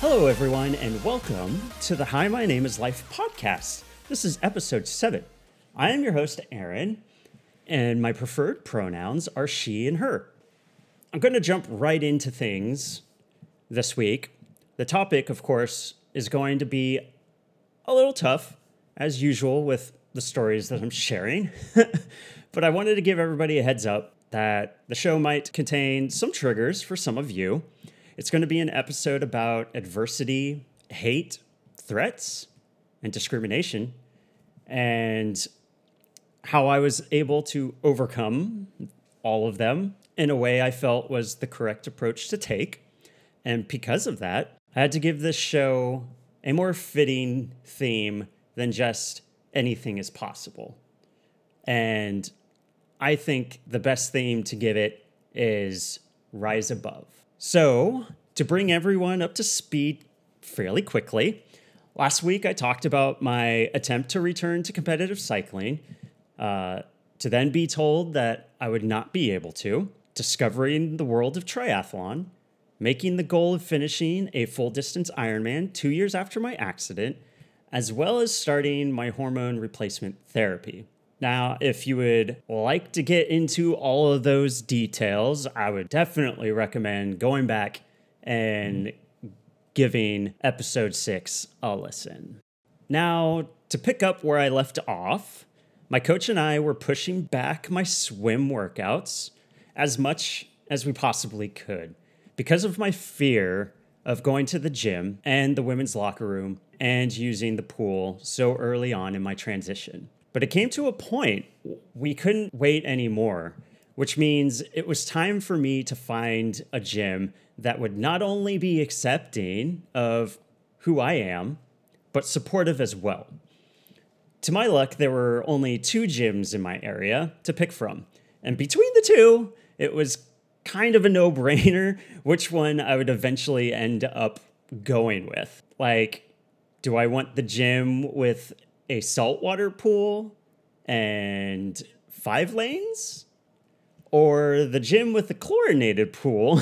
Hello, everyone, and welcome to the Hi, My Name is Life podcast. This is episode seven. I am your host, Aaron, and my preferred pronouns are she and her. I'm going to jump right into things this week. The topic, of course, is going to be a little tough, as usual, with the stories that I'm sharing. but I wanted to give everybody a heads up that the show might contain some triggers for some of you. It's going to be an episode about adversity, hate, threats, and discrimination, and how I was able to overcome all of them in a way I felt was the correct approach to take. And because of that, I had to give this show a more fitting theme than just anything is possible. And I think the best theme to give it is rise above. So, to bring everyone up to speed fairly quickly, last week I talked about my attempt to return to competitive cycling, uh, to then be told that I would not be able to, discovering the world of triathlon, making the goal of finishing a full distance Ironman two years after my accident, as well as starting my hormone replacement therapy. Now, if you would like to get into all of those details, I would definitely recommend going back and giving episode six a listen. Now, to pick up where I left off, my coach and I were pushing back my swim workouts as much as we possibly could because of my fear of going to the gym and the women's locker room and using the pool so early on in my transition. But it came to a point we couldn't wait anymore, which means it was time for me to find a gym that would not only be accepting of who I am, but supportive as well. To my luck, there were only two gyms in my area to pick from. And between the two, it was kind of a no brainer which one I would eventually end up going with. Like, do I want the gym with a saltwater pool and five lanes, or the gym with the chlorinated pool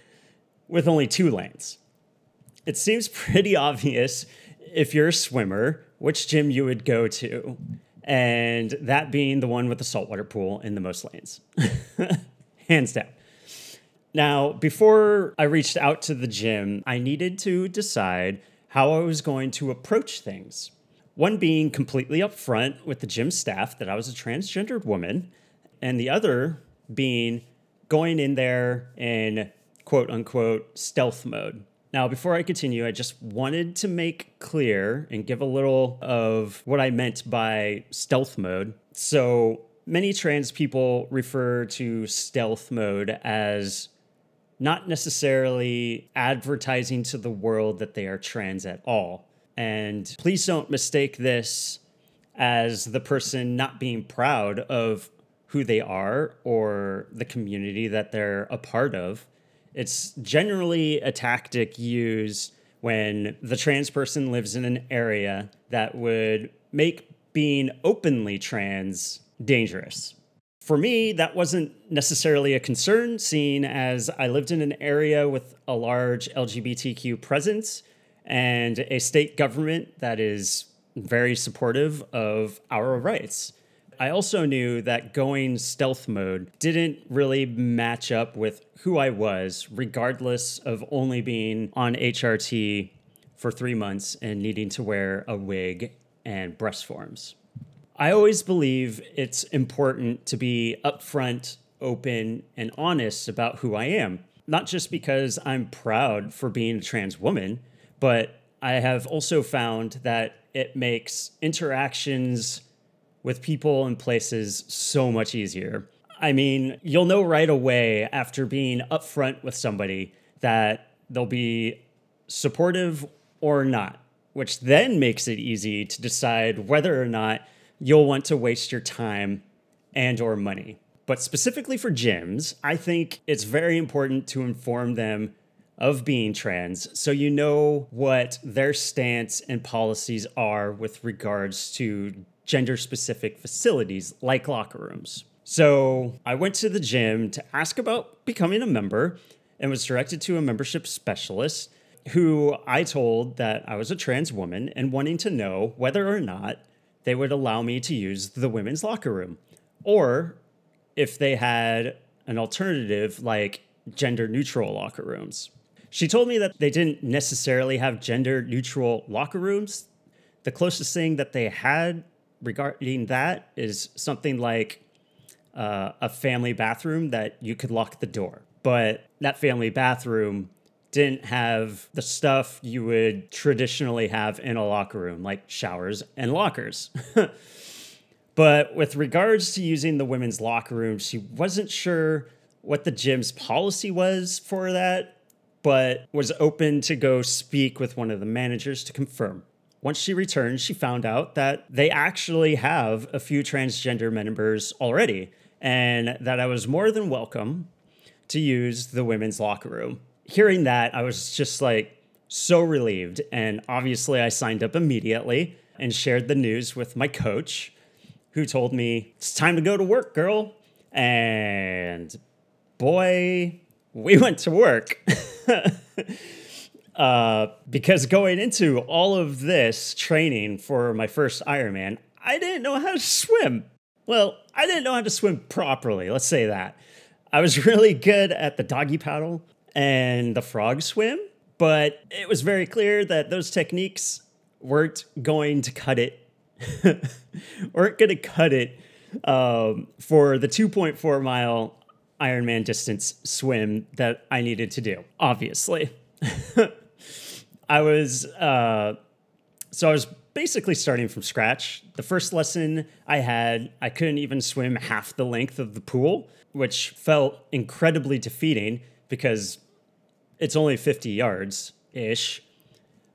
with only two lanes. It seems pretty obvious if you're a swimmer which gym you would go to, and that being the one with the saltwater pool and the most lanes. Hands down. Now, before I reached out to the gym, I needed to decide how I was going to approach things. One being completely upfront with the gym staff that I was a transgendered woman, and the other being going in there in quote unquote stealth mode. Now, before I continue, I just wanted to make clear and give a little of what I meant by stealth mode. So, many trans people refer to stealth mode as not necessarily advertising to the world that they are trans at all. And please don't mistake this as the person not being proud of who they are or the community that they're a part of. It's generally a tactic used when the trans person lives in an area that would make being openly trans dangerous. For me, that wasn't necessarily a concern, seeing as I lived in an area with a large LGBTQ presence and a state government that is very supportive of our rights. I also knew that going stealth mode didn't really match up with who I was, regardless of only being on HRT for three months and needing to wear a wig and breast forms. I always believe it's important to be upfront, open, and honest about who I am, not just because I'm proud for being a trans woman but I have also found that it makes interactions with people and places so much easier. I mean, you'll know right away after being upfront with somebody that they'll be supportive or not, which then makes it easy to decide whether or not you'll want to waste your time and or money. But specifically for gyms, I think it's very important to inform them of being trans so you know what their stance and policies are with regards to gender specific facilities like locker rooms. So I went to the gym to ask about becoming a member and was directed to a membership specialist. who I told that I was a trans woman and wanting to know whether or not they would allow me to use the women's locker room or if they had an alternative like gender neutral locker rooms. She told me that they didn't necessarily have gender neutral locker rooms. The closest thing that they had regarding that is something like uh, a family bathroom that you could lock the door. But that family bathroom didn't have the stuff you would traditionally have in a locker room, like showers and lockers. but with regards to using the women's locker room, she wasn't sure what the gym's policy was for that, but was open to go speak with one of the managers to confirm. Once she returned, she found out that they actually have a few transgender members already, and that I was more than welcome to use the women's locker room hearing that, I was just like so relieved. And obviously, I signed up immediately and shared the news with my coach, who told me, It's time to go to work, girl. And boy, we went to work. uh, because going into all of this training for my first Ironman, I didn't know how to swim. Well, I didn't know how to swim properly, let's say that. I was really good at the doggy paddle, and the frog swim, but it was very clear that those techniques weren't going to cut it, weren't going to cut it um, for the 2.4 mile Ironman distance swim that I needed to do, obviously. I was, uh, so I was basically starting from scratch. The first lesson I had, I couldn't even swim half the length of the pool, which felt incredibly defeating because it's only 50 yards ish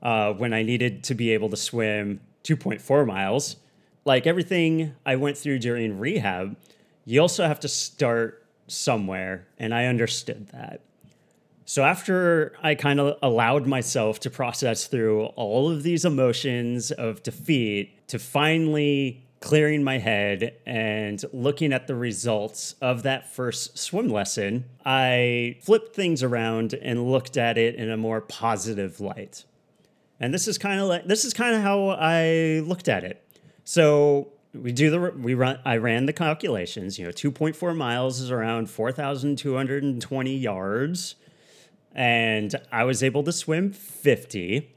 uh, when I needed to be able to swim 2.4 miles. Like everything I went through during rehab, you also have to start somewhere, and I understood that. So after I kind of allowed myself to process through all of these emotions of defeat to finally clearing my head and looking at the results of that first swim lesson, I flipped things around and looked at it in a more positive light. And this is kind of like this is kind of how I looked at it. So we do the we run I ran the calculations, you know, 2.4 miles is around 4220 yards and I was able to swim 50,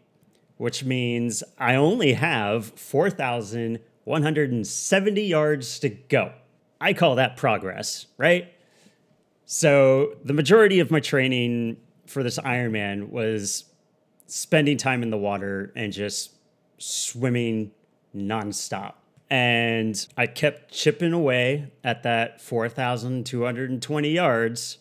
which means I only have 4170 yards to go. I call that progress, right? So the majority of my training for this Ironman was spending time in the water and just swimming nonstop. And I kept chipping away at that 4,220 yards.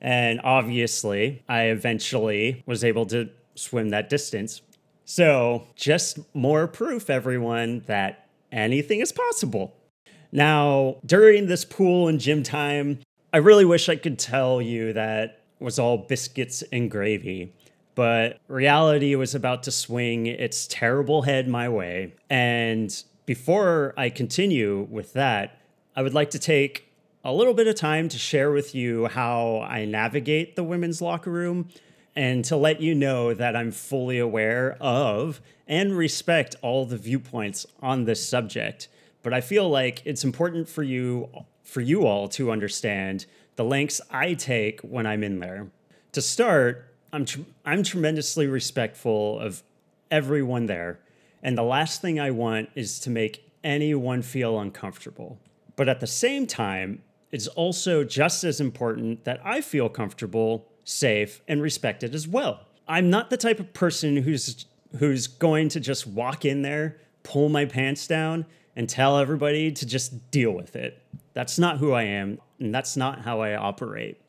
And obviously, I eventually was able to swim that distance so, just more proof, everyone, that anything is possible. Now, during this pool and gym time, I really wish I could tell you that was all biscuits and gravy, but reality was about to swing its terrible head my way. And before I continue with that, I would like to take a little bit of time to share with you how I navigate the women's locker room and to let you know that I'm fully aware of and respect all the viewpoints on this subject. But I feel like it's important for you for you all to understand the lengths I take when I'm in there. To start, I'm tr- I'm tremendously respectful of everyone there, and the last thing I want is to make anyone feel uncomfortable. But at the same time, it's also just as important that I feel comfortable safe, and respected as well. I'm not the type of person who's who's going to just walk in there, pull my pants down, and tell everybody to just deal with it. That's not who I am, and that's not how I operate.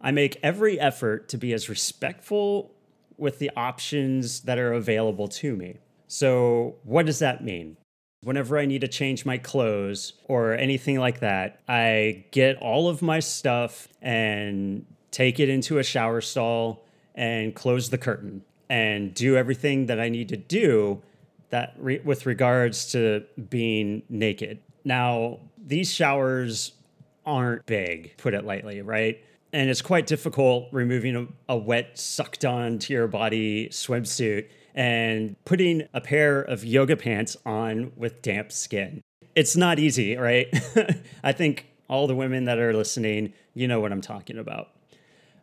I make every effort to be as respectful with the options that are available to me. So, what does that mean? Whenever I need to change my clothes or anything like that, I get all of my stuff and take it into a shower stall and close the curtain and do everything that I need to do that re- with regards to being naked. Now, these showers aren't big, put it lightly, right? and it's quite difficult removing a, a wet, sucked onto your body swimsuit and putting a pair of yoga pants on with damp skin. It's not easy, right? I think all the women that are listening, you know what I'm talking about.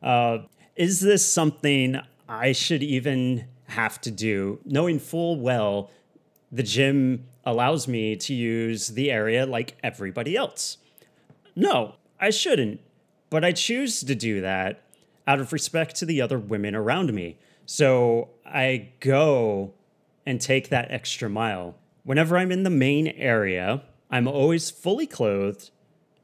Uh, is this something I should even have to do, knowing full well the gym allows me to use the area like everybody else? No, I shouldn't, but I choose to do that out of respect to the other women around me. So I go and take that extra mile. Whenever I'm in the main area, I'm always fully clothed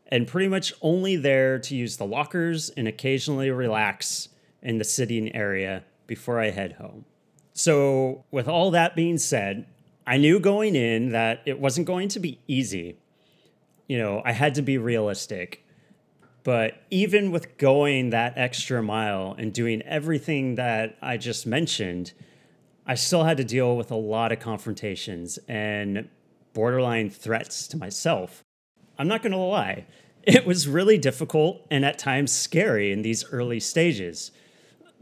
and pretty much only there to use the lockers and occasionally relax in the sitting area before I head home. So, with all that being said, I knew going in that it wasn't going to be easy. You know, I had to be realistic. But even with going that extra mile and doing everything that I just mentioned, I still had to deal with a lot of confrontations and borderline threats to myself. I'm not going to lie, it was really difficult and at times scary in these early stages.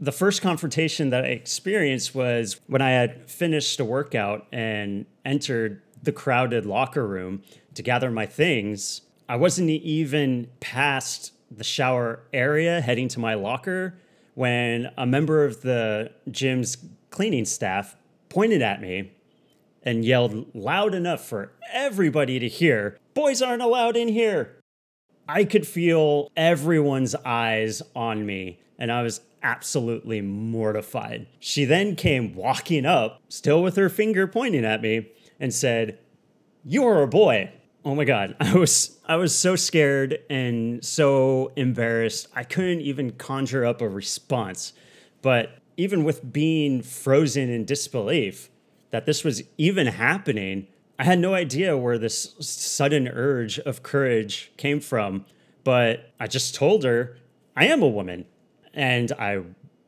The first confrontation that I experienced was when I had finished a workout and entered the crowded locker room to gather my things. I wasn't even past the shower area heading to my locker when a member of the gym's cleaning staff pointed at me and yelled loud enough for everybody to hear Boys aren't allowed in here. I could feel everyone's eyes on me, and I was absolutely mortified. She then came walking up, still with her finger pointing at me, and said, You're a boy. Oh my god, I was I was so scared and so embarrassed. I couldn't even conjure up a response. But even with being frozen in disbelief that this was even happening, I had no idea where this sudden urge of courage came from. But I just told her, I am a woman. And I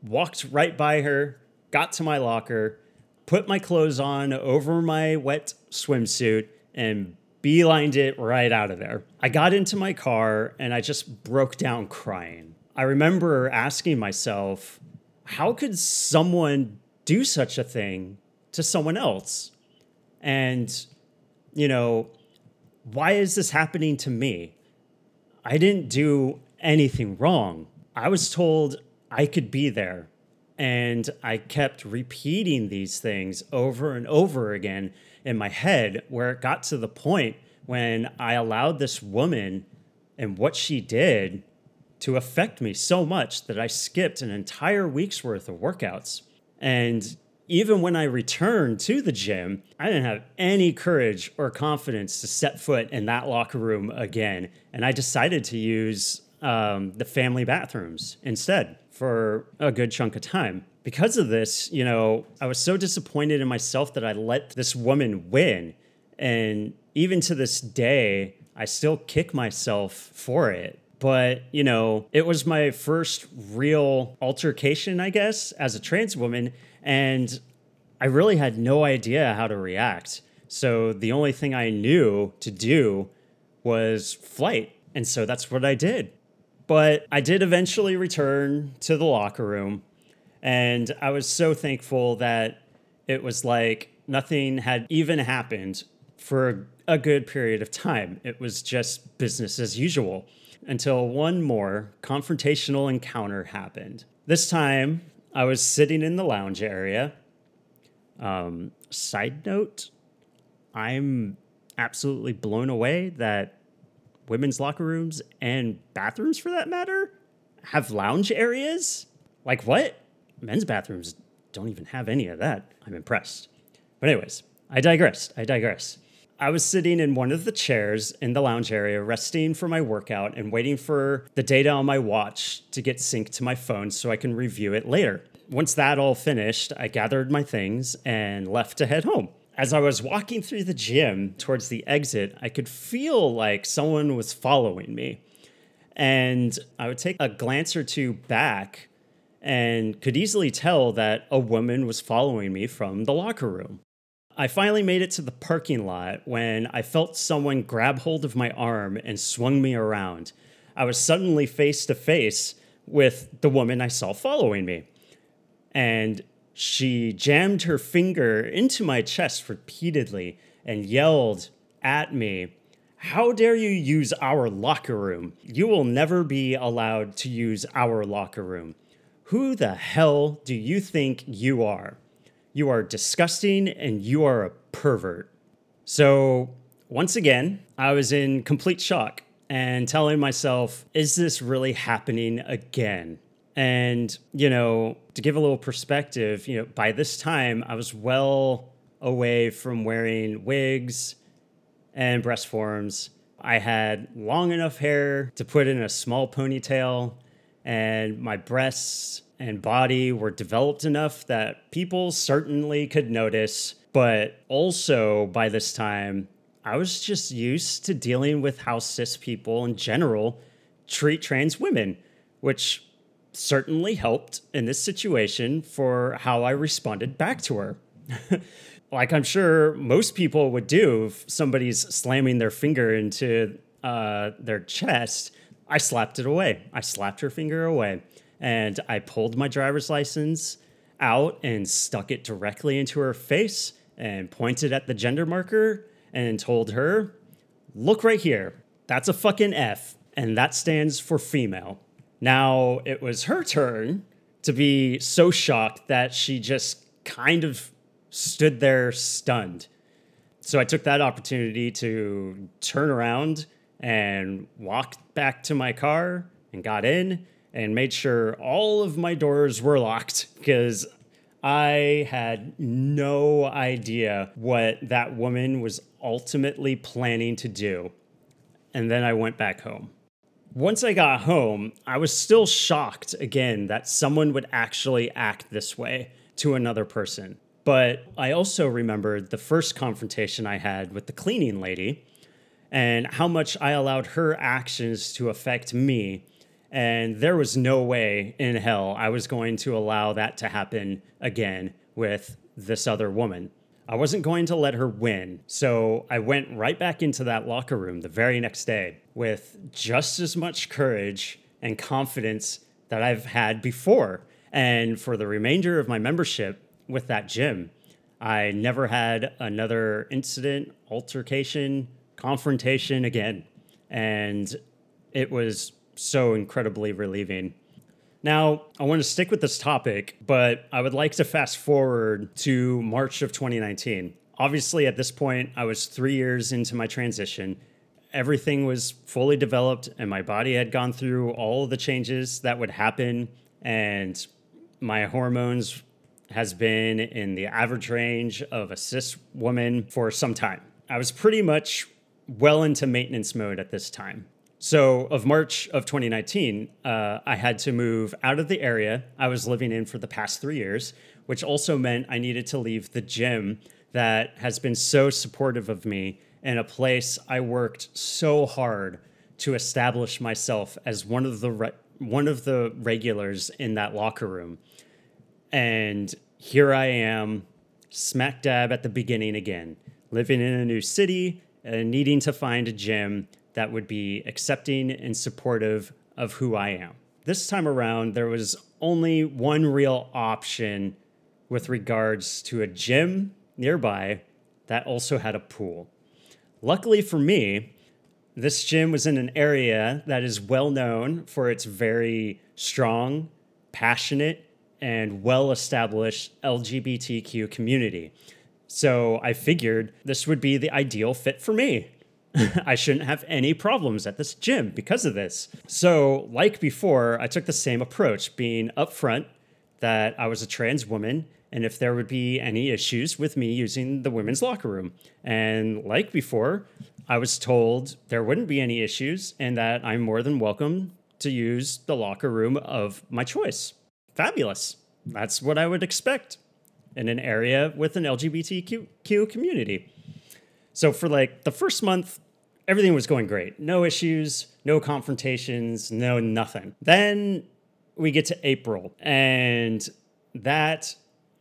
walked right by her, got to my locker, put my clothes on over my wet swimsuit, and beelined it right out of there. I got into my car and I just broke down crying. I remember asking myself, how could someone do such a thing to someone else? And, you know, why is this happening to me? I didn't do anything wrong. I was told I could be there. And I kept repeating these things over and over again in my head where it got to the point when I allowed this woman and what she did to affect me so much that I skipped an entire week's worth of workouts. And even when I returned to the gym, I didn't have any courage or confidence to set foot in that locker room again. And I decided to use um, the family bathrooms instead for a good chunk of time because of this, you know, I was so disappointed in myself that I let this woman win. And even to this day, I still kick myself for it. But, you know, it was my first real altercation, I guess, as a trans woman. And I really had no idea how to react. So the only thing I knew to do was flight. And so that's what I did. But I did eventually return to the locker room and I was so thankful that it was like nothing had even happened for a good period of time. It was just business as usual until one more confrontational encounter happened. This time, I was sitting in the lounge area. Um, side note, I'm absolutely blown away that women's locker rooms and bathrooms, for that matter, have lounge areas. Like, what? Men's bathrooms don't even have any of that. I'm impressed. But, anyways, I digress. I digress. I was sitting in one of the chairs in the lounge area, resting for my workout and waiting for the data on my watch to get synced to my phone so I can review it later. Once that all finished, I gathered my things and left to head home. As I was walking through the gym towards the exit, I could feel like someone was following me. And I would take a glance or two back and could easily tell that a woman was following me from the locker room. I finally made it to the parking lot when I felt someone grab hold of my arm and swung me around. I was suddenly face to face with the woman I saw following me. And she jammed her finger into my chest repeatedly and yelled at me, How dare you use our locker room? You will never be allowed to use our locker room. Who the hell do you think you are? You are disgusting and you are a pervert. So, once again, I was in complete shock and telling myself, is this really happening again? And, you know, to give a little perspective, you know, by this time I was well away from wearing wigs and breast forms. I had long enough hair to put in a small ponytail, and my breasts and body were developed enough that people certainly could notice. But also, by this time, I was just used to dealing with how cis people in general treat trans women, which certainly helped in this situation for how I responded back to her. like I'm sure most people would do if somebody's slamming their finger into uh, their chest. I slapped it away. I slapped her finger away. And I pulled my driver's license out and stuck it directly into her face and pointed at the gender marker and told her, Look right here. That's a fucking F, and that stands for female. Now it was her turn to be so shocked that she just kind of stood there stunned. So I took that opportunity to turn around and walked back to my car and got in and made sure all of my doors were locked because I had no idea what that woman was ultimately planning to do. And then I went back home once I got home, I was still shocked again that someone would actually act this way to another person. But I also remembered the first confrontation I had with the cleaning lady and how much I allowed her actions to affect me. And there was no way in hell I was going to allow that to happen again with this other woman. I wasn't going to let her win. So I went right back into that locker room the very next day with just as much courage and confidence that I've had before. And for the remainder of my membership with that gym, I never had another incident, altercation, confrontation again. And it was so incredibly relieving. Now, I want to stick with this topic, but I would like to fast forward to March of 2019. Obviously, at this point, I was three years into my transition. Everything was fully developed, and my body had gone through all the changes that would happen, and my hormones has been in the average range of a cis woman for some time. I was pretty much well into maintenance mode at this time. So, of March of 2019, uh, I had to move out of the area I was living in for the past three years, which also meant I needed to leave the gym that has been so supportive of me and a place I worked so hard to establish myself as one of the re- one of the regulars in that locker room. And here I am, smack dab at the beginning again, living in a new city Uh, needing to find a gym that would be accepting and supportive of who I am. This time around, there was only one real option with regards to a gym nearby that also had a pool. Luckily for me, this gym was in an area that is well known for its very strong, passionate, and well established LGBTQ community. So I figured this would be the ideal fit for me. I shouldn't have any problems at this gym because of this. So, like before, I took the same approach, being upfront that I was a trans woman and if there would be any issues with me using the women's locker room. And like before, I was told there wouldn't be any issues and that I'm more than welcome to use the locker room of my choice. Fabulous. That's what I would expect in an area with an LGBTQ community. So for like the first month, everything was going great. No issues, no confrontations, no nothing. Then we get to April and that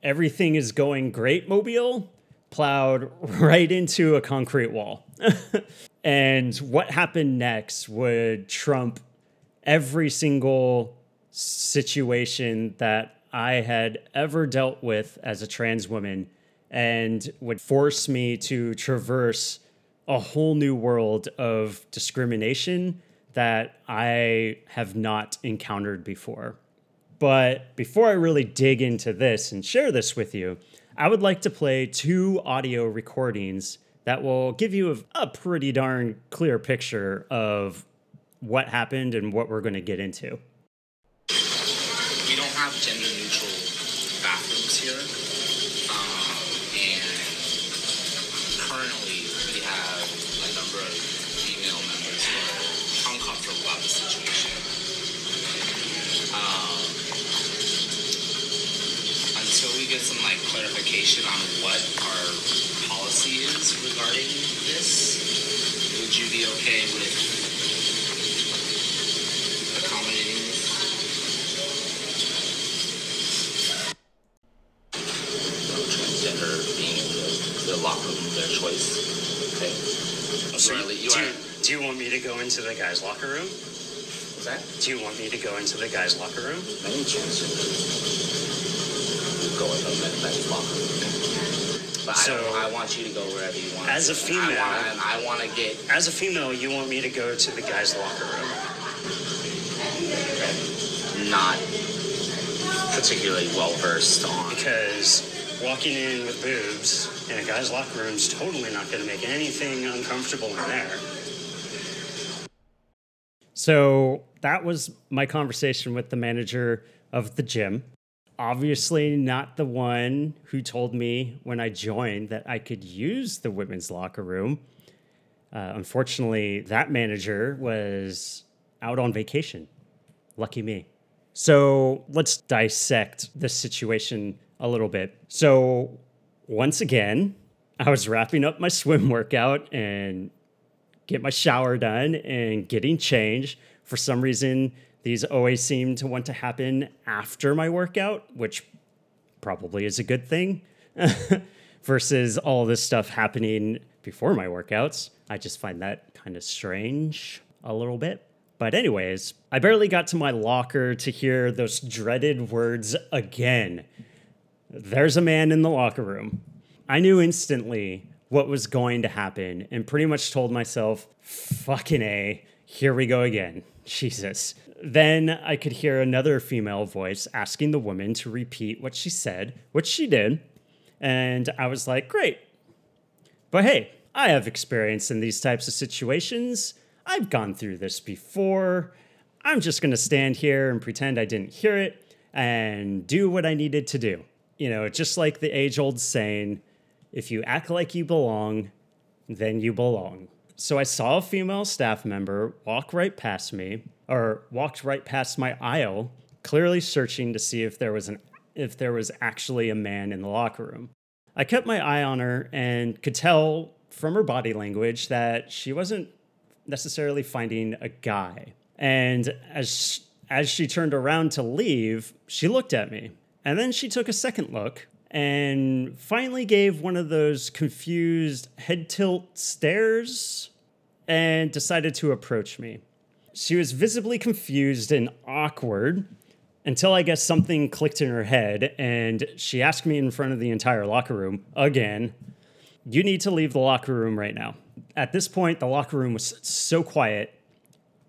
everything is going great mobile plowed right into a concrete wall. and what happened next would trump every single situation that I had ever dealt with as a trans woman and would force me to traverse a whole new world of discrimination that I have not encountered before. But before I really dig into this and share this with you, I would like to play two audio recordings that will give you a, pretty darn clear picture of what happened and what we're going to get into. We don't have gender neutral bathrooms here. Um, and currently, we have a number of female members who are uncomfortable about the situation. Um, until we get some like clarification on what our policy is regarding this, would you be okay with accommodating this? transgender being in the, the locker room, their choice. Okay. So You are- you do, you, do you want me to go into the guys' locker room? What's that? Do you want me to go into the guys' locker room? Many transgenders will go in the men- men's locker room. But I, So- don't, I want you to go wherever you want. As a female- and I want to get As a female, you want me to go to the guys' locker room? not particularly well versed on. Because walking in with boobs in a guy's locker room is totally not going to make anything uncomfortable in there. So that was my conversation with the manager of the gym. Obviously, not the one who told me when I joined that I could use the women's locker room. Uh, unfortunately, that manager was out on vacation. Lucky me. So let's dissect the situation a little bit. So, once again, I was wrapping up my swim workout and get my shower done and getting changed. For some reason, these always seem to want to happen after my workout, which probably is a good thing versus all this stuff happening before my workouts. I just find that kind of strange a little bit. But, anyways, I barely got to my locker to hear those dreaded words again. There's a man in the locker room. I knew instantly what was going to happen and pretty much told myself, fucking A, here we go again. Jesus. Then I could hear another female voice asking the woman to repeat what she said, which she did. And I was like, great. But hey, I have experience in these types of situations. I've gone through this before. I'm just going to stand here and pretend I didn't hear it and do what I needed to do. You know, just like the age old saying if you act like you belong, then you belong. So I saw a female staff member walk right past me, or walked right past my aisle, clearly searching to see if there was an if there was actually a man in the locker room. I kept my eye on her and could tell from her body language that she wasn't necessarily finding a guy. And as as she turned around to leave, she looked at me. And then she took a second look and finally gave one of those confused head tilt stares and decided to approach me. She was visibly confused and awkward until I guess something clicked in her head and she asked me in front of the entire locker room again, You need to leave the locker room right now. At this point, the locker room was so quiet,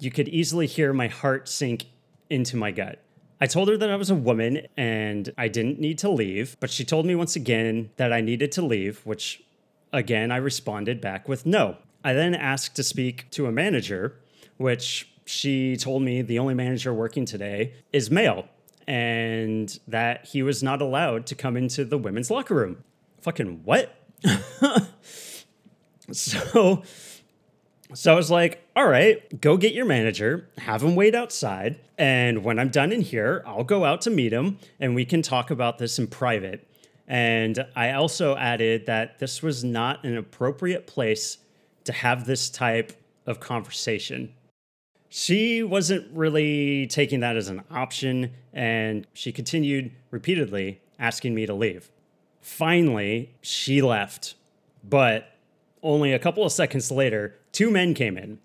you could easily hear my heart sink into my gut. I told her that I was a woman and I didn't need to leave, but she told me once again that I needed to leave, which again I responded back with no. I then asked to speak to a manager, which she told me the only manager working today is male and that he was not allowed to come into the women's locker room. Fucking what? so so I was like, all right, go get your manager, have him wait outside. And when I'm done in here, I'll go out to meet him and we can talk about this in private. And I also added that this was not an appropriate place to have this type of conversation. She wasn't really taking that as an option, and she continued repeatedly asking me to leave. Finally, she left, but only a couple of seconds later, two men came in.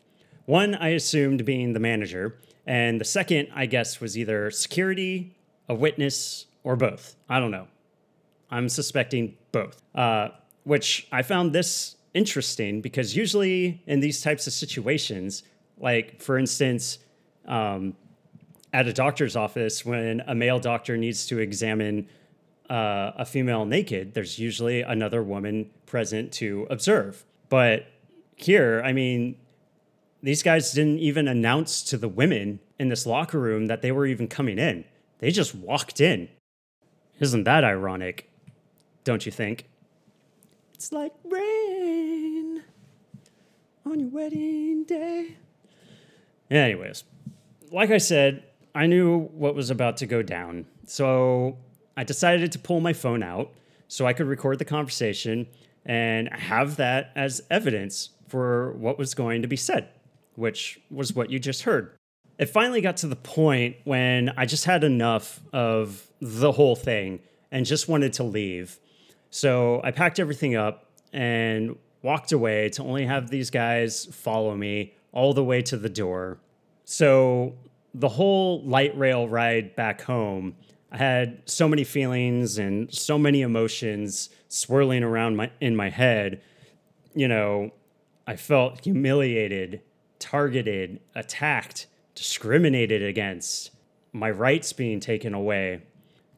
One I assumed being the manager, and the second, I guess, was either security, a witness, or both. I don't know. I'm suspecting both. Uh, which I found this interesting because usually in these types of situations, like for instance, um, at a doctor's office, when a male doctor needs to examine uh, a female naked, there's usually another woman present to observe. But here, I mean, these guys didn't even announce to the women in this locker room that they were even coming in. They just walked in. Isn't that ironic? Don't you think? It's like rain on your wedding day. Anyways, like I said, I knew what was about to go down. So I decided to pull my phone out so I could record the conversation and have that as evidence for what was going to be said, which was what you just heard. It finally got to the point when I just had enough of the whole thing and just wanted to leave. So I packed everything up and walked away to only have these guys follow me all the way to the door. So the whole light rail ride back home, I had so many feelings and so many emotions swirling around my in my head. You know, I felt humiliated, targeted, attacked, discriminated against, my rights being taken away.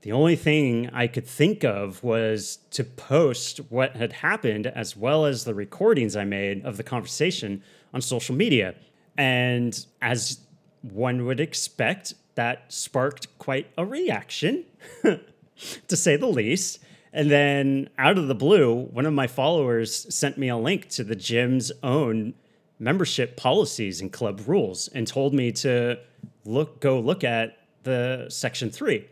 The only thing I could think of was to post what had happened as well as the recordings I made of the conversation on social media. And as one would expect, that sparked quite a reaction, to say the least. And then out of the blue, one of my followers sent me a link to the gym's own membership policies and club rules and told me to look go look at the section 3.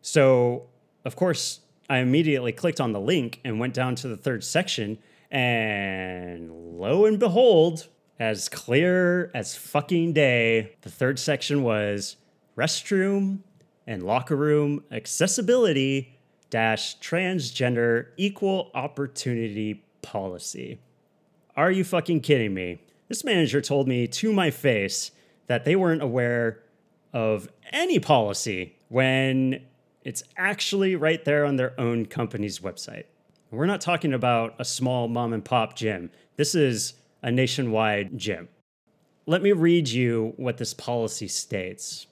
So, of course, I immediately clicked on the link and went down to the third section and lo and behold, as clear as fucking day, the third section was restroom and locker room accessibility dash transgender equal opportunity policy. Are you fucking kidding me? This manager told me to my face that they weren't aware of any policy when it's actually right there on their own company's website. We're not talking about a small mom and pop gym. This is a nationwide gym. Let me read you what this policy states.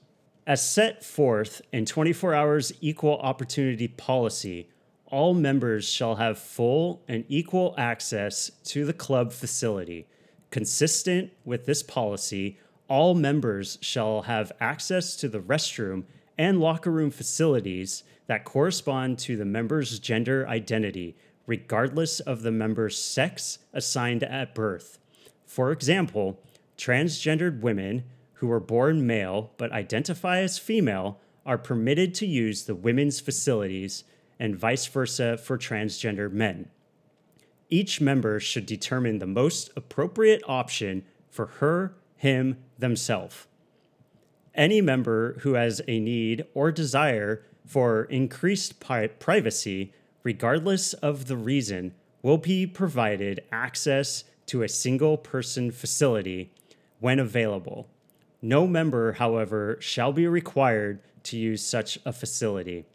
As set forth in 24 Hours Equal Opportunity Policy, all members shall have full and equal access to the club facility. Consistent with this policy, all members shall have access to the restroom and locker room facilities that correspond to the member's gender identity, regardless of the member's sex assigned at birth. For example, transgendered women who were born male but identify as female are permitted to use the women's facilities and vice versa for transgender men. Each member should determine the most appropriate option for her, him, themselves. Any member who has a need or desire for increased pri- privacy, regardless of the reason, will be provided access to a single person facility when available. No member, however, shall be required to use such a facility.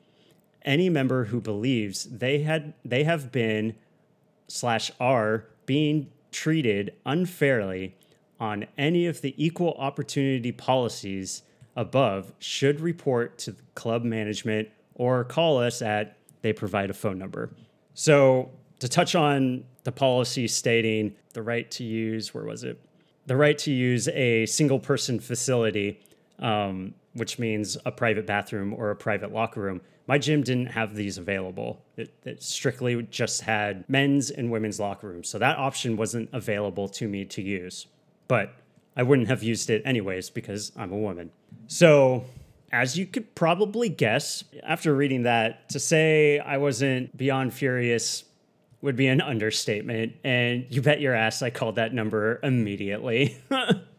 Any member who believes they had they have been slash are being treated unfairly on any of the equal opportunity policies above should report to club management or call us at they provide a phone number. So to touch on the policy stating the right to use, where was it? The right to use a single person facility, um, which means a private bathroom or a private locker room. My gym didn't have these available. It, it strictly just had men's and women's locker rooms. So that option wasn't available to me to use. But I wouldn't have used it anyways because I'm a woman. So, as you could probably guess, after reading that, to say I wasn't beyond furious would be an understatement. And you bet your ass I called that number immediately,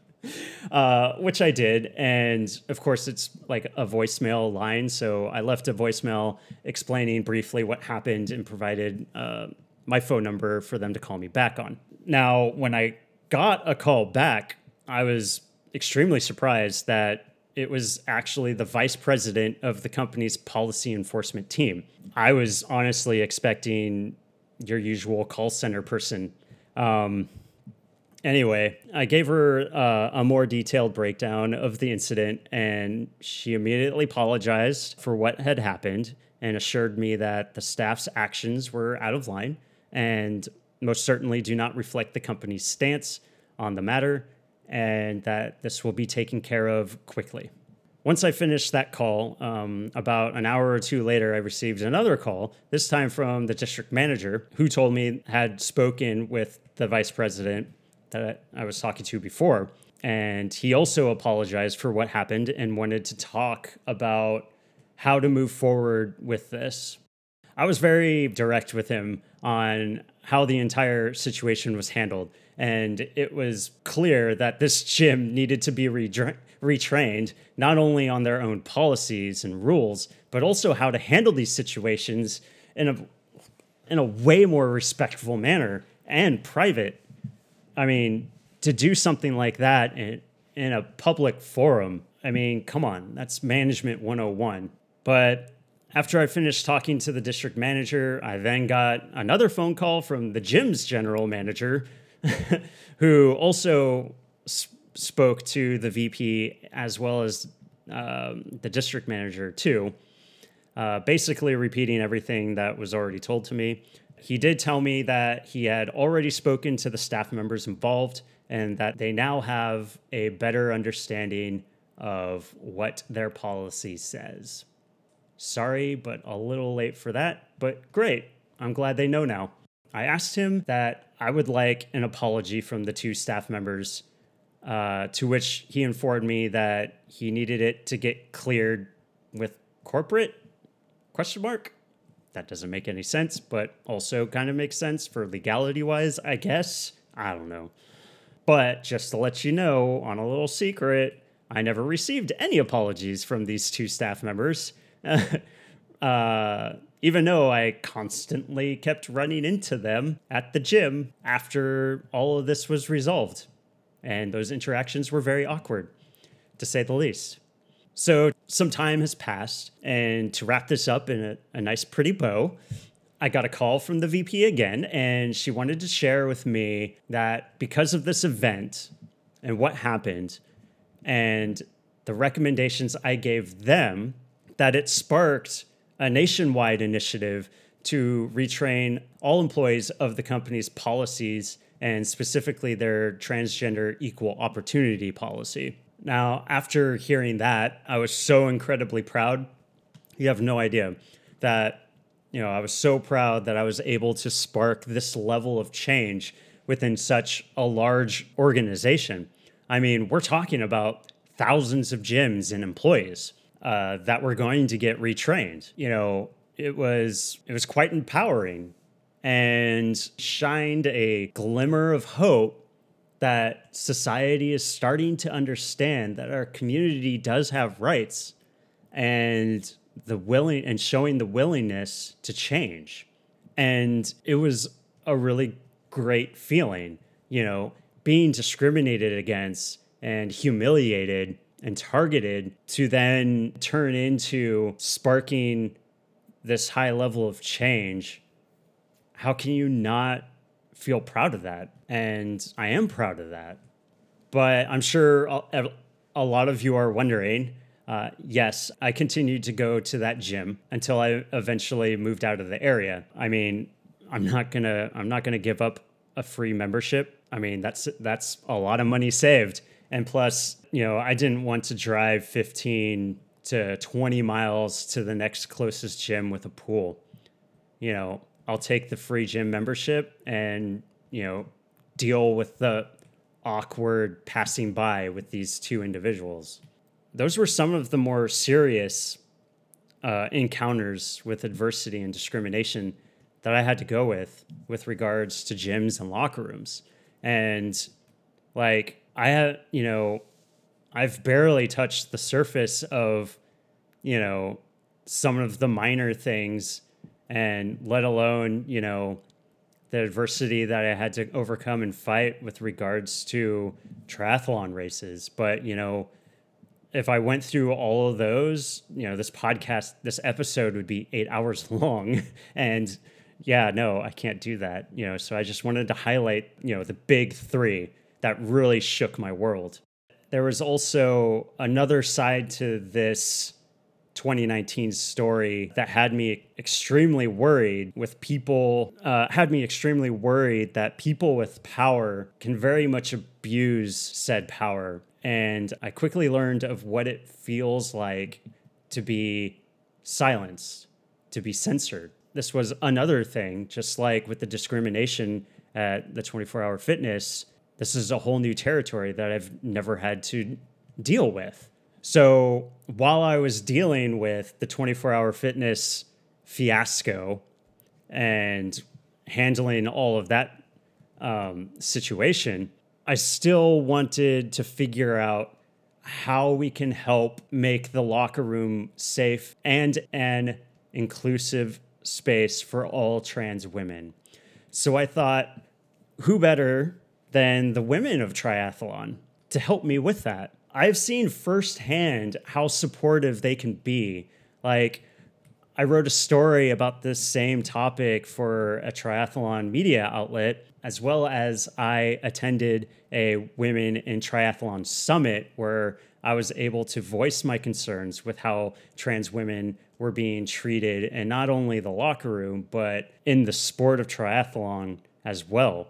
uh, which I did. And of course, it's like a voicemail line. So I left a voicemail explaining briefly what happened and provided uh, my phone number for them to call me back on. Now, when I got a call back, I was extremely surprised that it was actually the vice president of the company's policy enforcement team. I was honestly expecting your usual call center person. Um, anyway, I gave her uh, a more detailed breakdown of the incident, and she immediately apologized for what had happened and assured me that the staff's actions were out of line and most certainly do not reflect the company's stance on the matter, and that this will be taken care of quickly. Once I finished that call, um, about an hour or two later, I received another call, this time from the district manager, who told me had spoken with the vice president that I was talking to before. And he also apologized for what happened and wanted to talk about how to move forward with this. I was very direct with him on how the entire situation was handled. And it was clear that this gym needed to be retrained, not only on their own policies and rules, but also how to handle these situations in a, in a way more respectful manner and private. I mean, to do something like that in, in a public forum, I mean, come on, that's management 101. But after I finished talking to the district manager, I then got another phone call from the gym's general manager, who also sp- spoke to the VP as well as um, the district manager, too, uh, basically repeating everything that was already told to me. He did tell me that he had already spoken to the staff members involved and that they now have a better understanding of what their policy says. Sorry, but a little late for that, but great. I'm glad they know now. I asked him that I would like an apology from the two staff members, uh, to which he informed me that he needed it to get cleared with corporate? Question mark. That doesn't make any sense but also kind of makes sense for legality wise i guess? I don't know. But just to let you know on a little secret i never received any apologies from these two staff members. Uh, even though I constantly kept running into them at the gym after all of this was resolved. And those interactions were very awkward, to say the least. So some time has passed, and to wrap this up in a, a nice, pretty bow, I got a call from the VP again, and she wanted to share with me that because of this event and what happened, and the recommendations I gave them that it sparked a nationwide initiative to retrain all employees of the company's policies and specifically their transgender equal opportunity policy. Now, after hearing that, I was so incredibly proud. You have no idea that, you know, I was so proud that I was able to spark this level of change within such a large organization. I mean, we're talking about thousands of gyms and employees uh, that were going to get retrained. You know, it was it was quite empowering and shined a glimmer of hope that society is starting to understand that our community does have rights and the willing and showing the willingness to change. And it was a really great feeling, you know, being discriminated against and humiliated and targeted to then turn into sparking this high level of change, how can you not feel proud of that? And I am proud of that. But I'm sure a lot of you are wondering. Uh, yes, I continued to go to that gym until I eventually moved out of the area. I mean, I'm not gonna I'm not gonna give up a free membership. I mean, that's that's a lot of money saved and plus, you know, I didn't want to drive 15 to 20 miles to the next closest gym with a pool. You know, I'll take the free gym membership and, you know, deal with the awkward passing by with these two individuals. Those were some of the more serious uh, encounters with adversity and discrimination that I had to go with with regards to gyms and locker rooms. And like, I have, you know, I've barely touched the surface of, you know, some of the minor things and let alone, you know, the adversity that I had to overcome and fight with regards to triathlon races. But, you know, if I went through all of those, you know, this podcast, this episode would be eight hours long. and yeah, no, I can't do that. You know, so I just wanted to highlight, you know, the big three that really shook my world. There was also another side to this 2019 story that had me extremely worried with people, uh, had me extremely worried that people with power can very much abuse said power. And I quickly learned of what it feels like to be silenced, to be censored. This was another thing, just like with the discrimination at the 24 hour fitness. This is a whole new territory that I've never had to deal with. So while I was dealing with the 24 hour fitness fiasco and handling all of that um, situation, I still wanted to figure out how we can help make the locker room safe and an inclusive space for all trans women. So I thought, who better than the women of triathlon to help me with that? I've seen firsthand how supportive they can be. Like, I wrote a story about this same topic for a triathlon media outlet, as well as I attended a Women in Triathlon Summit where I was able to voice my concerns with how trans women were being treated in not only the locker room, but in the sport of triathlon as well.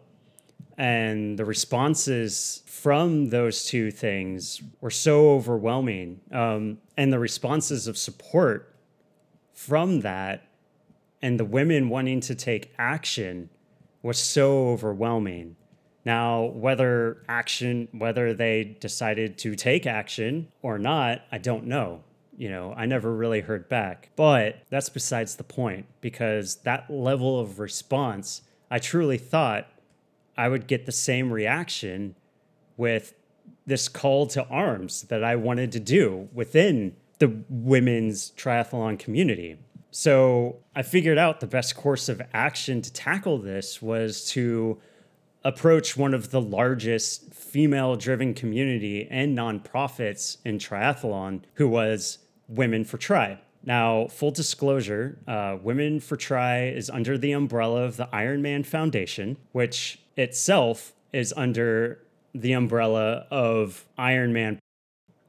And the responses from those two things were so overwhelming. Um, and the responses of support from that and the women wanting to take action was so overwhelming. Now, whether action, whether they decided to take action or not, I don't know. You know, I never really heard back. But that's besides the point because that level of response, I truly thought I would get the same reaction with this call to arms that I wanted to do within the women's triathlon community. So I figured out the best course of action to tackle this was to approach one of the largest female driven community and nonprofits in triathlon, who was Women for Tri. Now, full disclosure, uh, Women for Tri is under the umbrella of the Ironman Foundation, which itself is under the umbrella of Ironman.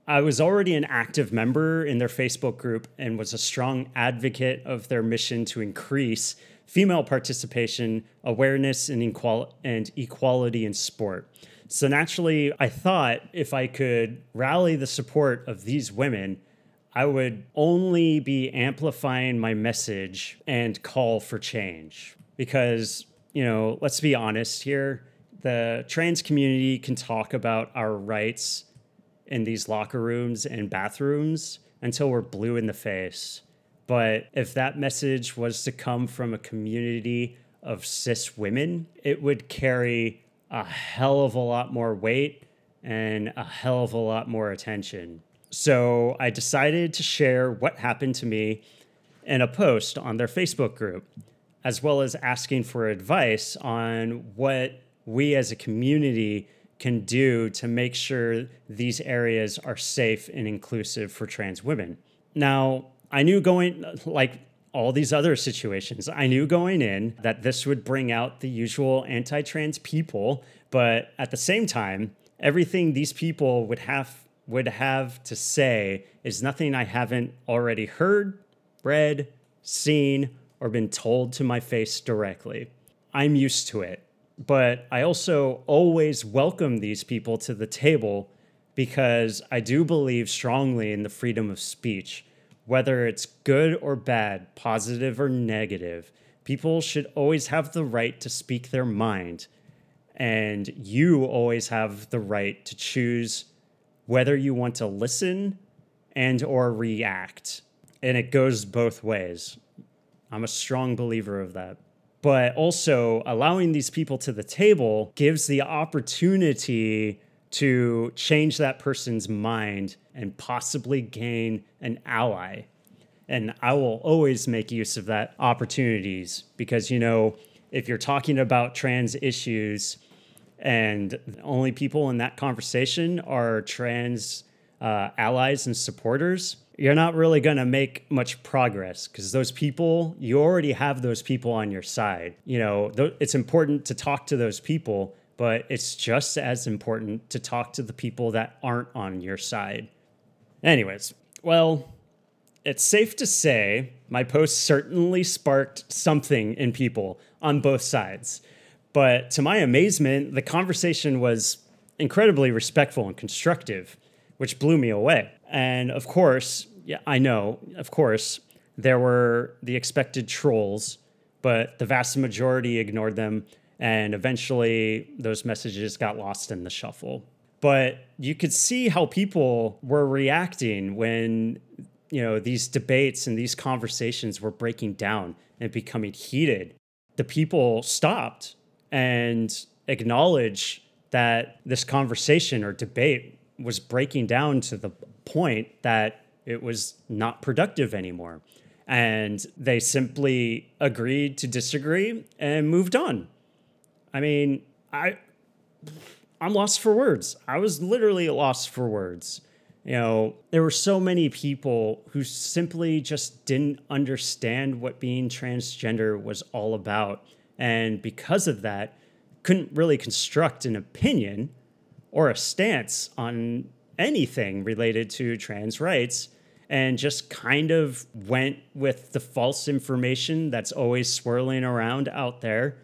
I was already an active member in their Facebook group and was a strong advocate of their mission to increase female participation, awareness, and, equal- and equality in sport. So naturally, I thought if I could rally the support of these women, I would only be amplifying my message and call for change. Because, you know, let's be honest here the trans community can talk about our rights in these locker rooms and bathrooms until we're blue in the face. But if that message was to come from a community of cis women, it would carry a hell of a lot more weight and a hell of a lot more attention. So I decided to share what happened to me in a post on their Facebook group, as well as asking for advice on what we as a community can do to make sure these areas are safe and inclusive for trans women. Now, I knew going, like all these other situations, I knew going in that this would bring out the usual anti trans people, but at the same time, everything these people would have would have to say is nothing I haven't already heard, read, seen, or been told to my face directly. I'm used to it. But I also always welcome these people to the table because I do believe strongly in the freedom of speech. Whether it's good or bad, positive or negative, people should always have the right to speak their mind. And you always have the right to choose whether you want to listen and or react and it goes both ways i'm a strong believer of that. But also allowing these people to the table gives the opportunity to change that person's mind and possibly gain an ally. And i will always make use of that opportunities because you know if you're talking about trans issues and the only people in that conversation are trans uh, allies and supporters, you're not really going to make much progress because those people, you already have those people on your side. You know, th- it's important to talk to those people, but it's just as important to talk to the people that aren't on your side. Anyways, well, it's safe to say my post certainly sparked something in people on both sides. But to my amazement, the conversation was incredibly respectful and constructive, which blew me away. And of course, yeah, I know, of course, there were the expected trolls, but the vast majority ignored them. And eventually, those messages got lost in the shuffle. But you could see how people were reacting when, you know, these debates and these conversations were breaking down and becoming heated. The people stopped and acknowledged that this conversation or debate was breaking down to the point that it was not productive anymore. And they simply agreed to disagree and moved on. I mean, I I'm lost for words. I was literally lost for words. You know, there were so many people who simply just didn't understand what being transgender was all about. And because of that, couldn't really construct an opinion or a stance on anything related to trans rights and just kind of went with the false information that's always swirling around out there,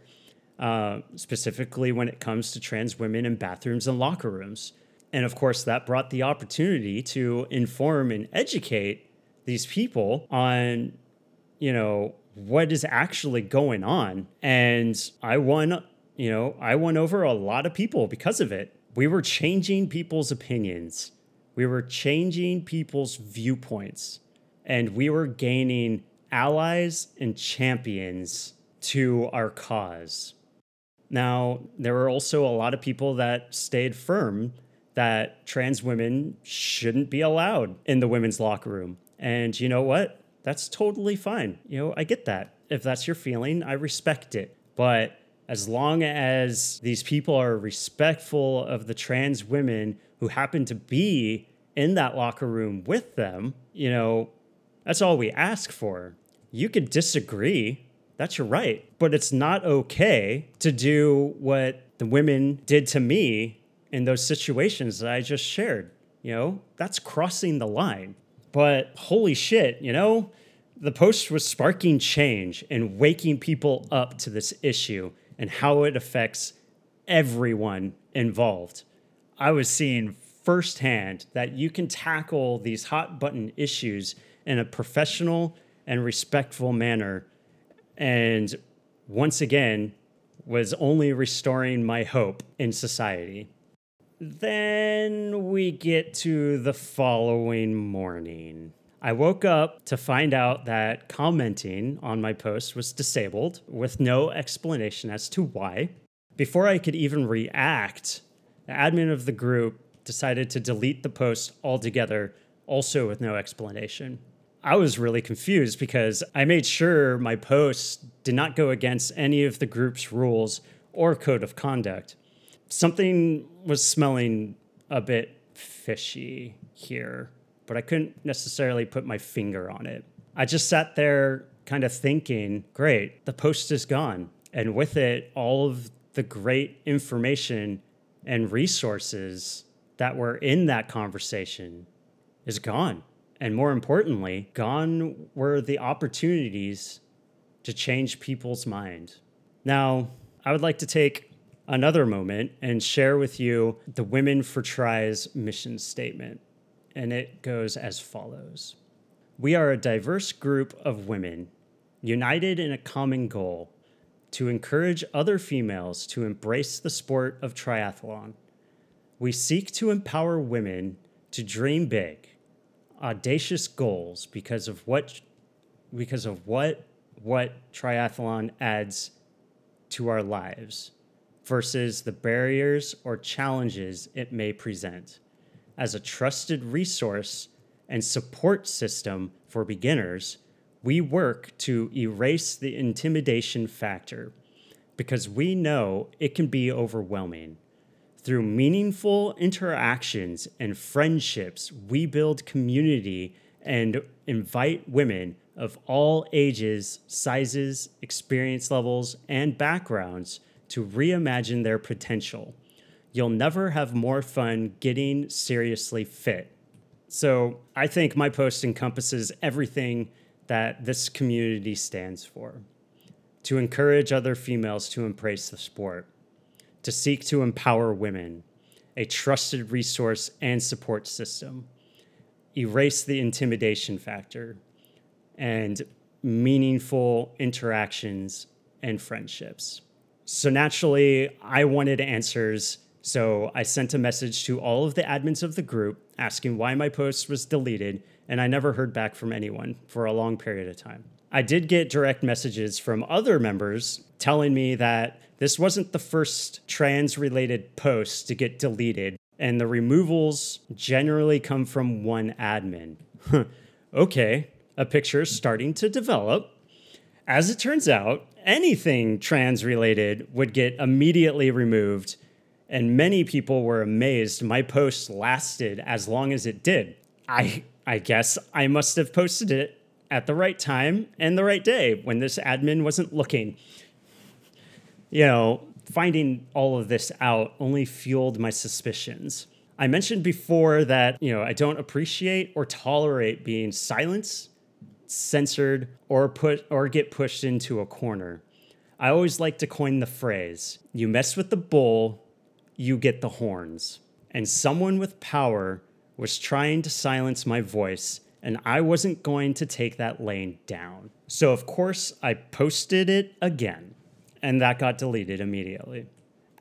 uh, specifically when it comes to trans women in bathrooms and locker rooms. And of course, that brought the opportunity to inform and educate these people on, you know, what is actually going on. And I won, you know, I won over a lot of people because of it. We were changing people's opinions we were changing people's viewpoints and we were gaining allies and champions to our cause. Now, there were also a lot of people that stayed firm that trans women shouldn't be allowed in the women's locker room. And you know what? That's totally fine. You know, I get that. If that's your feeling, I respect it. But as long as these people are respectful of the trans women who happen to be in that locker room with them, you know, that's all we ask for. You could disagree. That's your right. But it's not okay to do what the women did to me in those situations that I just shared. You know, that's crossing the line. But holy shit, you know, the post was sparking change and waking people up to this issue and how it affects everyone involved. I was seeing firsthand that you can tackle these hot button issues in a professional and respectful manner. And once again, was only restoring my hope in society. Then we get to the following morning. I woke up to find out that commenting on my post was disabled with no explanation as to why. Before I could even react, the admin of the group decided to delete the post altogether, also with no explanation. I was really confused because I made sure my post did not go against any of the group's rules or code of conduct. Something was smelling a bit fishy here, but I couldn't necessarily put my finger on it. I just sat there kind of thinking, great, the post is gone. And with it, all of the great information and resources that were in that conversation is gone. And more importantly, gone were the opportunities to change people's mind. Now, I would like to take another moment and share with you the Women for Tri's mission statement. And it goes as follows We are a diverse group of women united in a common goal to encourage other females to embrace the sport of triathlon we seek to empower women to dream big, audacious goals because of what because of what what triathlon adds to our lives versus the barriers or challenges it may present. As a trusted resource and support system for beginners, we work to erase the intimidation factor because we know it can be overwhelming. Through meaningful interactions and friendships, we build community and invite women of all ages, sizes, experience levels, and backgrounds to reimagine their potential. You'll never have more fun getting seriously fit. So I think my post encompasses everything that this community stands for to encourage other females to embrace the sport, to seek to empower women, a trusted resource and support system, erase the intimidation factor, and meaningful interactions and friendships. So naturally, I wanted answers. So I sent a message to all of the admins of the group asking why my post was deleted, and I never heard back from anyone for a long period of time. I did get direct messages from other members telling me that this wasn't the first trans related post to get deleted, and the removals generally come from one admin. okay, a picture is starting to develop. As it turns out, anything trans related would get immediately removed, and many people were amazed my post lasted as long as it did. I I guess I must have posted it at the right time and the right day when this admin wasn't looking. You know, finding all of this out only fueled my suspicions. I mentioned before that, you know, I don't appreciate or tolerate being silenced, censored, or put or get pushed into a corner. I always like to coin the phrase, you mess with the bull, you get the horns. And someone with power was trying to silence my voice, and I wasn't going to take that lane down. So, of course, I posted it again, and that got deleted immediately.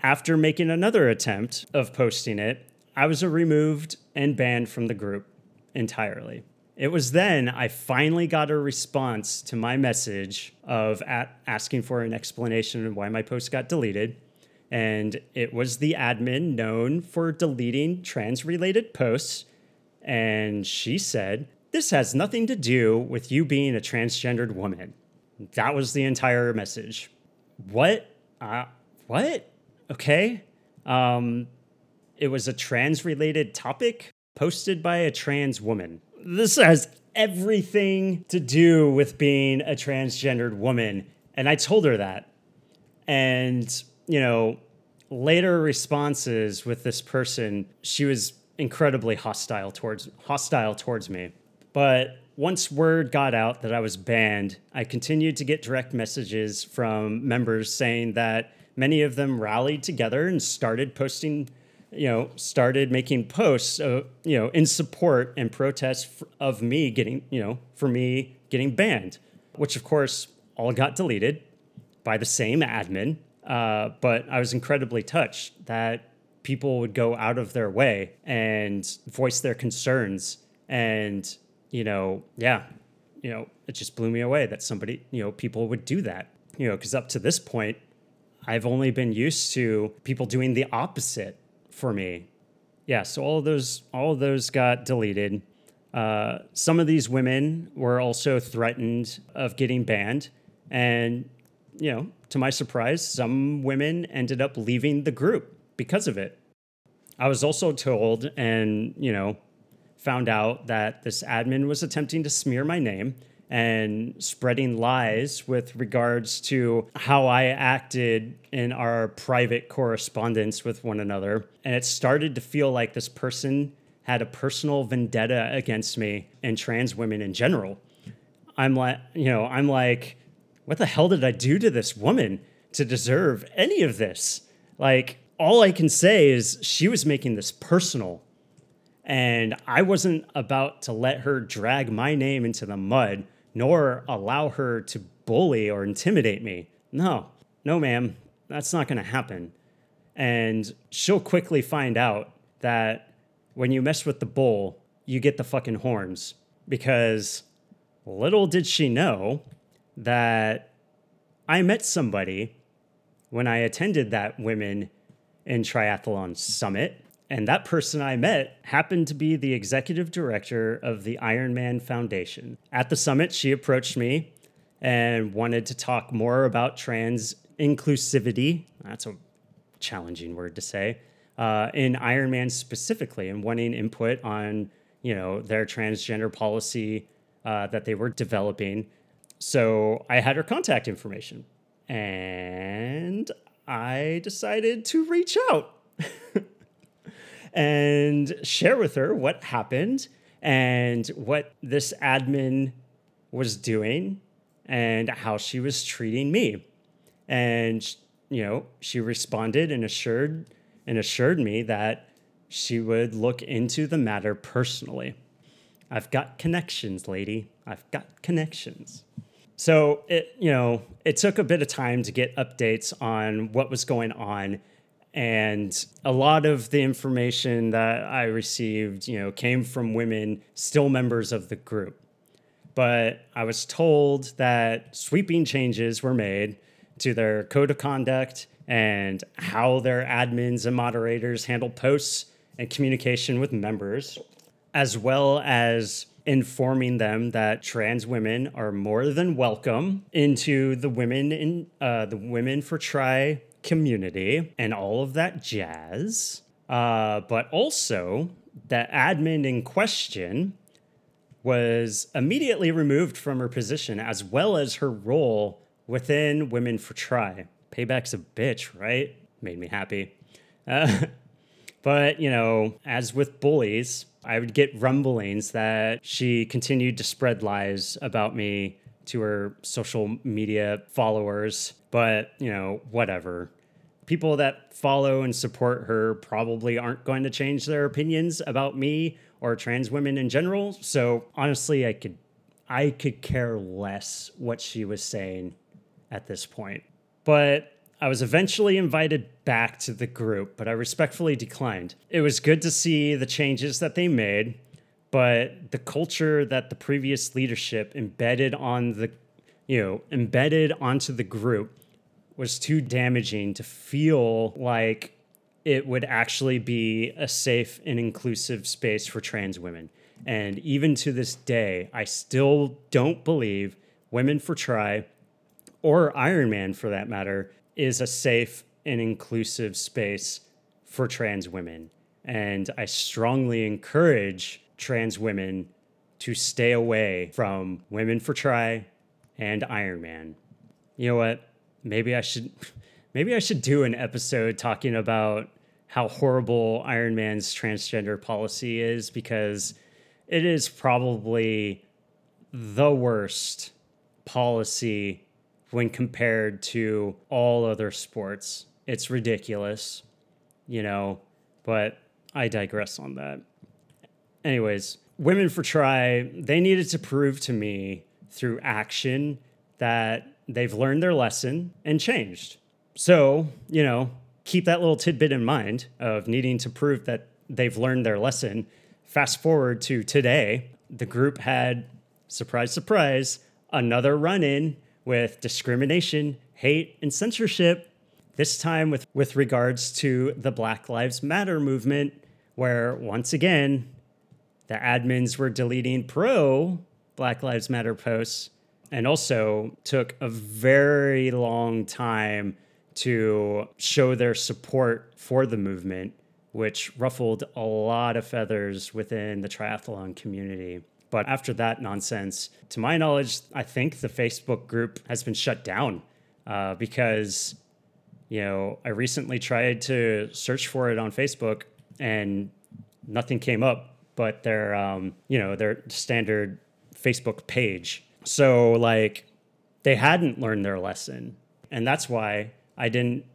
After making another attempt of posting it, I was removed and banned from the group entirely. It was then I finally got a response to my message of asking for an explanation of why my post got deleted. And it was the admin known for deleting trans related posts. And she said, This has nothing to do with you being a transgendered woman. That was the entire message. What? Uh, what? Okay. Um, it was a trans related topic posted by a trans woman this has everything to do with being a transgendered woman. And I told her that. And, you know, later responses with this person, she was incredibly hostile towards hostile towards me. But once word got out that I was banned, I continued to get direct messages from members saying that many of them rallied together and started posting you know, started making posts, uh, you know, in support and protest of me getting, you know, for me getting banned, which of course all got deleted by the same admin. Uh, but I was incredibly touched that people would go out of their way and voice their concerns. And, you know, yeah, you know, it just blew me away that somebody, you know, people would do that, you know, because up to this point, I've only been used to people doing the opposite for me. Yeah, so all of those all of those got deleted. Uh, some of these women were also threatened of getting banned, and you know, to my surprise, some women ended up leaving the group because of it. I was also told, and you know, found out that this admin was attempting to smear my name and spreading lies with regards to how I acted in our private correspondence with one another. And it started to feel like this person had a personal vendetta against me and trans women in general. I'm like, you know, I'm like, what the hell did I do to this woman to deserve any of this? Like, all I can say is she was making this personal. And I wasn't about to let her drag my name into the mud nor allow her to bully or intimidate me. No, no, ma'am, that's not to happen. And she'll quickly find out that when you mess with the bull, you get the fucking horns. Because little did she know that I met somebody when I attended that Women in Triathlon Summit and that person I met happened to be the executive director of the Ironman Foundation. At the summit, she approached me and wanted to talk more about trans inclusivity. That's a challenging word to say. Uh, in Ironman specifically, and wanting input on you know their transgender policy uh, that they were developing. So I had her contact information, and I decided to reach out and share with her what happened and what this admin was doing and how she was treating me. And you know, she responded and assured and assured me that she would look into the matter personally. I've got connections, lady. I've got connections. So it, you know, it took a bit of time to get updates on what was going on. And a lot of the information that I received, you know, came from women still members of the group. But I was told that sweeping changes were made to their code of conduct and how their admins and moderators handle posts and communication with members, as well as informing them that trans women are more than welcome into the women in uh, the women for Tri community and all of that jazz. Uh, but also that admin in question was immediately removed from her position as well as her role within Women for Tri. Payback's a bitch, right? Made me happy. Uh, but, you know, as with bullies, I would get rumblings that she continued to spread lies about me to her social media followers. But, you know, whatever. People that follow and support her probably aren't going to change their opinions about me or trans women in general. So honestly, I could I could care less what she was saying at this point. But I was eventually invited back to the group, but I respectfully declined. It was good to see the changes that they made, but the culture that the previous leadership embedded on the, you know, embedded onto the group was too damaging to feel like it would actually be a safe and inclusive space for trans women. And even to this day, I still don't believe Women for Tri or Ironman for that matter is a safe and inclusive space for trans women. And I strongly encourage trans women to stay away from Women for Tri and Ironman. You know what? Maybe I should maybe I should do an episode talking about how horrible Ironman's transgender policy is because it is probably the worst policy when compared to all other sports. It's ridiculous, you know, but I digress on that. Anyways, Women for Tri, they needed to prove to me through action that they've learned their lesson and changed. So, you know, keep that little tidbit in mind of needing to prove that they've learned their lesson. Fast forward to today, the group had, surprise, surprise, another run in with discrimination, hate, and censorship. This time with, with regards to the Black Lives Matter movement, where once again, the admins were deleting pro Black Lives Matter posts and also took a very long time to show their support for the movement, which ruffled a lot of feathers within the triathlon community. But after that nonsense, to my knowledge, I think the Facebook group has been shut down uh, because, you know, I recently tried to search for it on Facebook and nothing came up, but their, um, you know, their standard Facebook page. So, like, they hadn't learned their lesson. And that's why I didn't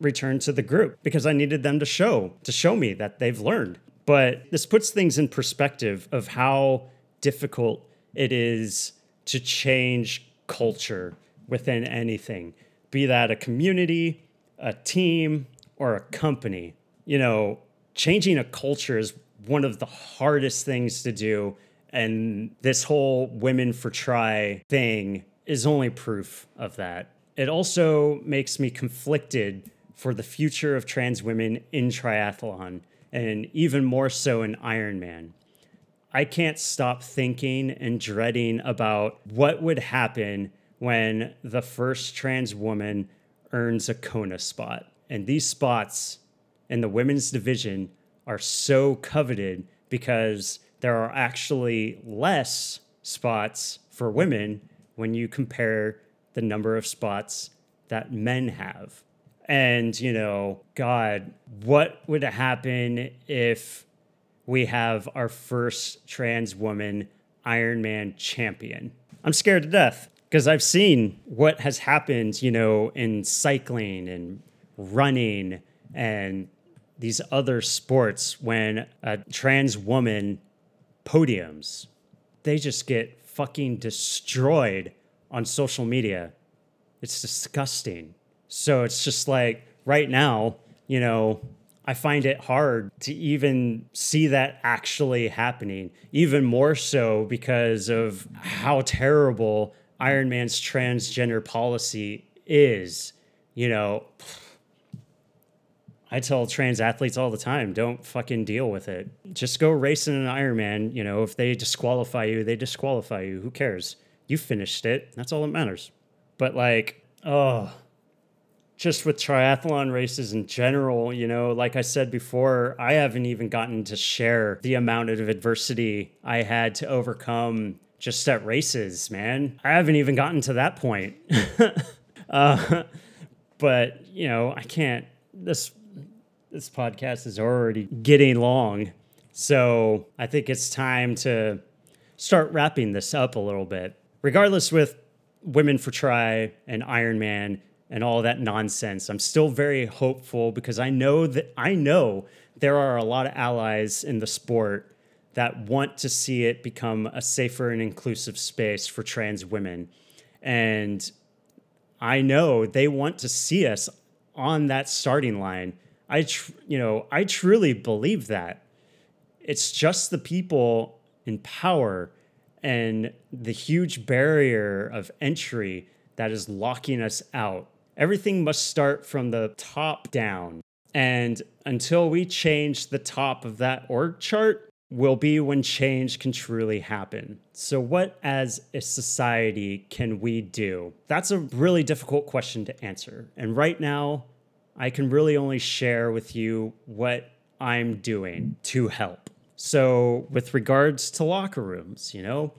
return to the group because I needed them to show to show me that they've learned. But this puts things in perspective of how difficult it is to change culture within anything, be that a community, a team, or a company. You know, changing a culture is one of the hardest things to do. And this whole women for Tri thing is only proof of that. It also makes me conflicted for the future of trans women in triathlon and even more so in Ironman. I can't stop thinking and dreading about what would happen when the first trans woman earns a Kona spot. And these spots in the women's division are so coveted because there are actually less spots for women when you compare the number of spots that men have. And, you know, God, what would happen if we have our first trans woman Ironman champion? I'm scared to death because I've seen what has happened, you know, in cycling and running and these other sports when a trans woman podiums. They just get fucking destroyed on social media. It's disgusting. So it's just like right now, you know, I find it hard to even see that actually happening, even more so because of how terrible Ironman's transgender policy is. You know, I tell trans athletes all the time, don't fucking deal with it. Just go race in an Ironman. You know, if they disqualify you, they disqualify you. Who cares? You finished it. That's all that matters. But like, oh, just with triathlon races in general, you know, like I said before, I haven't even gotten to share the amount of adversity I had to overcome just at races, man. I haven't even gotten to that point. uh, but, you know, I can't, this this podcast is already getting long. So I think it's time to start wrapping this up a little bit. Regardless, with Women for Tri and Ironman and all that nonsense, I'm still very hopeful because I know that I know there are a lot of allies in the sport that want to see it become a safer and inclusive space for trans women. And I know they want to see us on that starting line I, tr- you know, I truly believe that. It's just the people in power and the huge barrier of entry that is locking us out. Everything must start from the top down. And until we change the top of that org chart, will be when change can truly happen. So, what as a society can we do? That's a really difficult question to answer. And right now, I can really only share with you what I'm doing to help. So, with regards to locker rooms, you know,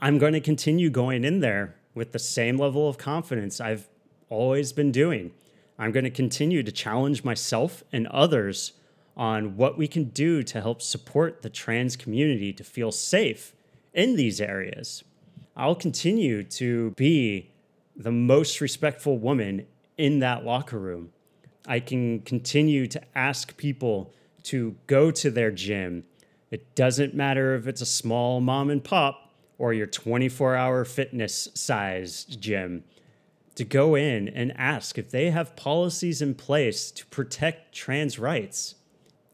I'm going to continue going in there with the same level of confidence I've always been doing. I'm going to continue to challenge myself and others on what we can do to help support the trans community to feel safe in these areas. I'll continue to be the most respectful woman in that locker room. I can continue to ask people to go to their gym. It doesn't matter if it's a small mom and pop or your 24 hour fitness sized gym. To go in and ask if they have policies in place to protect trans rights.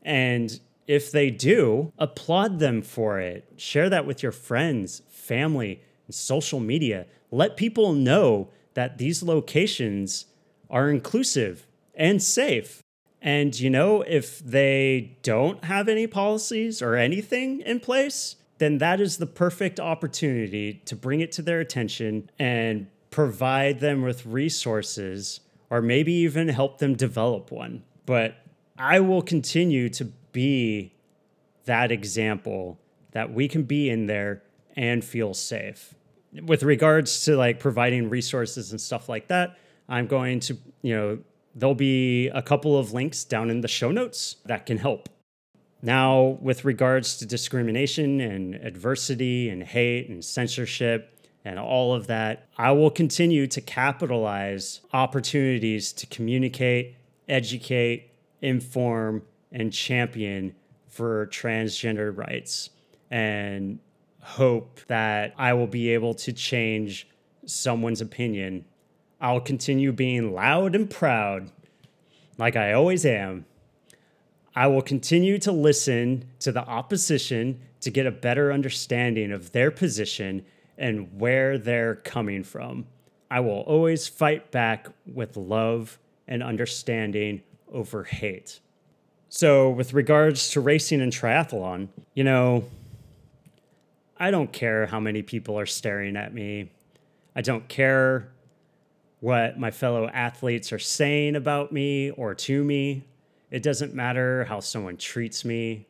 And if they do, applaud them for it. Share that with your friends, family, and social media. Let people know that these locations are inclusive and safe. And, you know, if they don't have any policies or anything in place, then that is the perfect opportunity to bring it to their attention and provide them with resources or maybe even help them develop one. But I will continue to be that example that we can be in there and feel safe. With regards to like providing resources and stuff like that, I'm going to, you know, there'll be a couple of links down in the show notes that can help. Now, with regards to discrimination and adversity and hate and censorship and all of that, I will continue to capitalize opportunities to communicate, educate, inform, and champion for transgender rights and hope that I will be able to change someone's opinion I'll continue being loud and proud, like I always am. I will continue to listen to the opposition to get a better understanding of their position and where they're coming from. I will always fight back with love and understanding over hate. So, with regards to racing and triathlon, you know, I don't care how many people are staring at me. I don't care what my fellow athletes are saying about me or to me. It doesn't matter how someone treats me.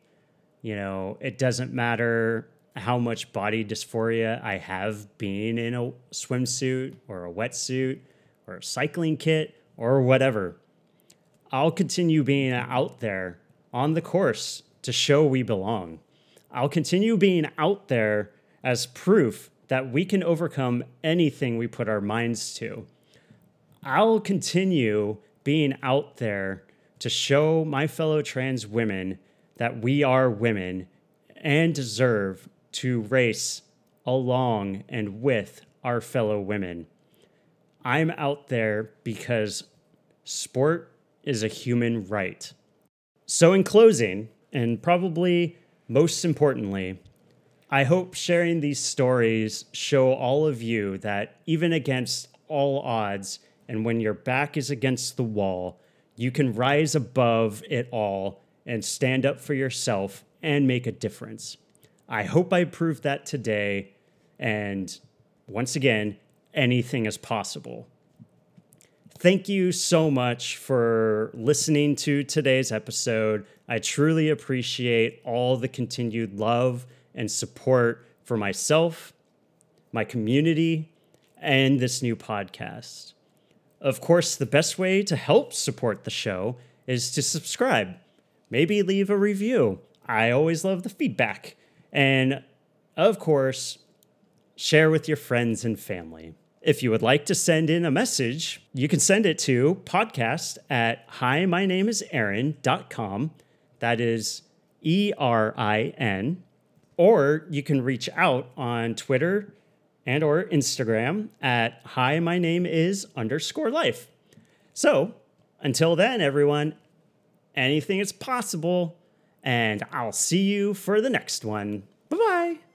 You know, it doesn't matter how much body dysphoria I have being in a swimsuit or a wetsuit or a cycling kit or whatever. I'll continue being out there on the course to show we belong. I'll continue being out there as proof that we can overcome anything we put our minds to. I'll continue being out there to show my fellow trans women that we are women and deserve to race along and with our fellow women. I'm out there because sport is a human right. So, in closing, and probably most importantly, I hope sharing these stories show all of you that even against all odds, and when your back is against the wall, you can rise above it all and stand up for yourself and make a difference. I hope I proved that today. And once again, anything is possible. Thank you so much for listening to today's episode. I truly appreciate all the continued love and support for myself, my community, and this new podcast. Of course, the best way to help support the show is to subscribe, maybe leave a review. I always love the feedback. And of course, share with your friends and family. If you would like to send in a message, you can send it to podcast at hi, my name is Erin.com. That is E R I N. Or you can reach out on Twitter and or Instagram at hi, my name is underscore life. So until then, everyone, anything is possible, and I'll see you for the next one. Bye bye.